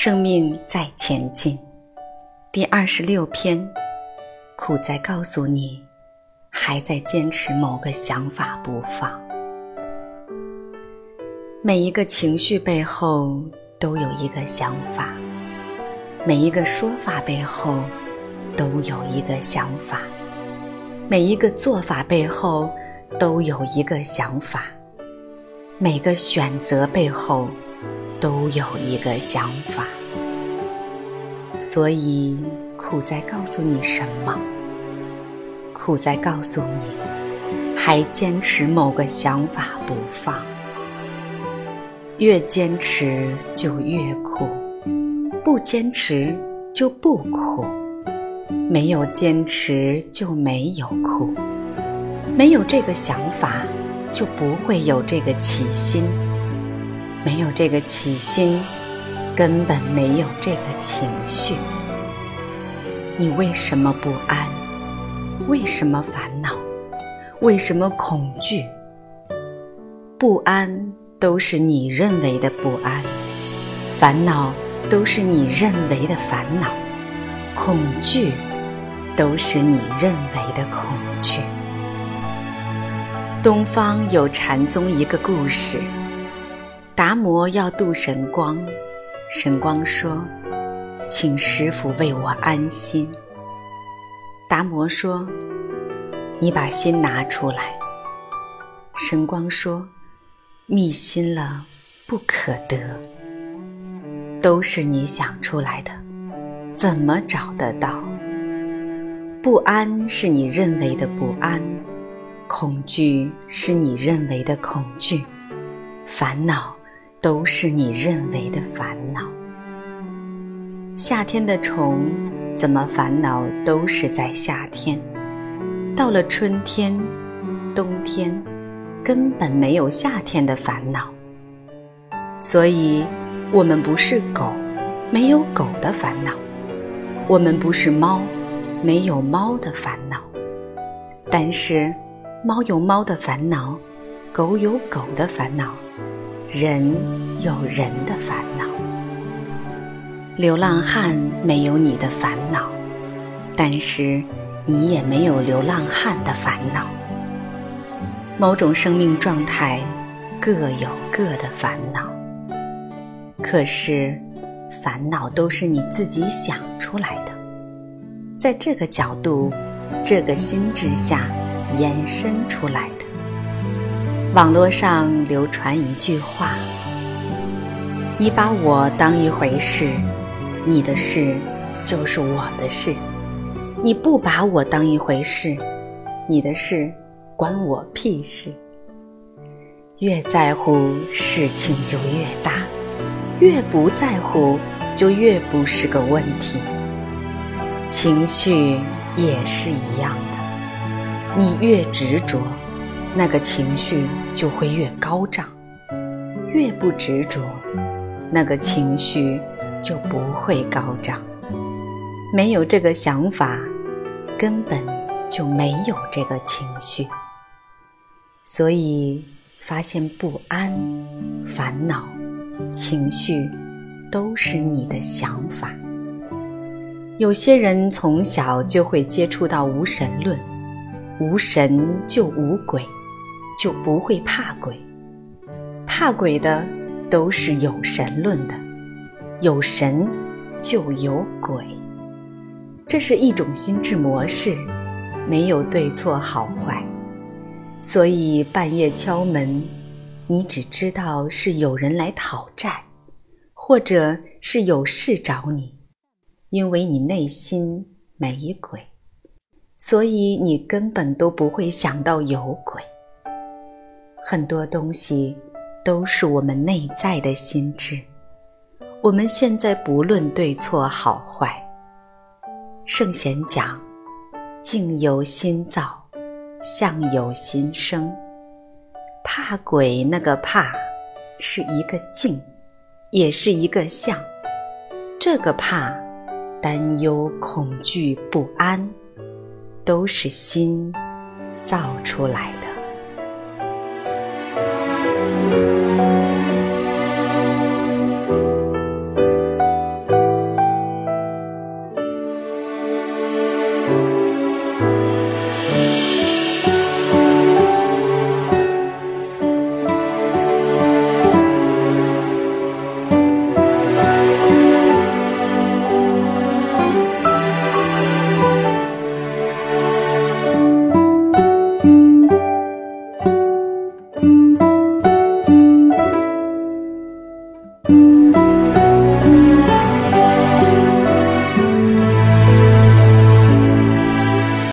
生命在前进，第二十六篇，苦在告诉你，还在坚持某个想法不放。每一个情绪背后都有一个想法，每一个说法背后都有一个想法，每一个做法背后都有一个想法，每个选择背后。都有一个想法，所以苦在告诉你什么？苦在告诉你，还坚持某个想法不放。越坚持就越苦，不坚持就不苦。没有坚持就没有苦，没有这个想法就不会有这个起心。没有这个起心，根本没有这个情绪。你为什么不安？为什么烦恼？为什么恐惧？不安都是你认为的不安，烦恼都是你认为的烦恼，恐惧都是你认为的恐惧。东方有禅宗一个故事。达摩要渡神光，神光说：“请师傅为我安心。”达摩说：“你把心拿出来。”神光说：“密心了，不可得。都是你想出来的，怎么找得到？不安是你认为的不安，恐惧是你认为的恐惧，烦恼。”都是你认为的烦恼。夏天的虫怎么烦恼都是在夏天，到了春天、冬天，根本没有夏天的烦恼。所以，我们不是狗，没有狗的烦恼；我们不是猫，没有猫的烦恼。但是，猫有猫的烦恼，狗有狗的烦恼。人有人的烦恼，流浪汉没有你的烦恼，但是你也没有流浪汉的烦恼。某种生命状态各有各的烦恼，可是烦恼都是你自己想出来的，在这个角度、这个心智下延伸出来的。网络上流传一句话：“你把我当一回事，你的事就是我的事；你不把我当一回事，你的事关我屁事。越在乎事情就越大，越不在乎就越不是个问题。情绪也是一样的，你越执着。”那个情绪就会越高涨，越不执着，那个情绪就不会高涨。没有这个想法，根本就没有这个情绪。所以，发现不安、烦恼、情绪，都是你的想法。有些人从小就会接触到无神论，无神就无鬼。就不会怕鬼，怕鬼的都是有神论的，有神就有鬼，这是一种心智模式，没有对错好坏，所以半夜敲门，你只知道是有人来讨债，或者是有事找你，因为你内心没鬼，所以你根本都不会想到有鬼。很多东西都是我们内在的心智。我们现在不论对错好坏。圣贤讲：“境由心造，相由心生。”怕鬼那个怕，是一个境，也是一个相。这个怕、担忧、恐惧、不安，都是心造出来的。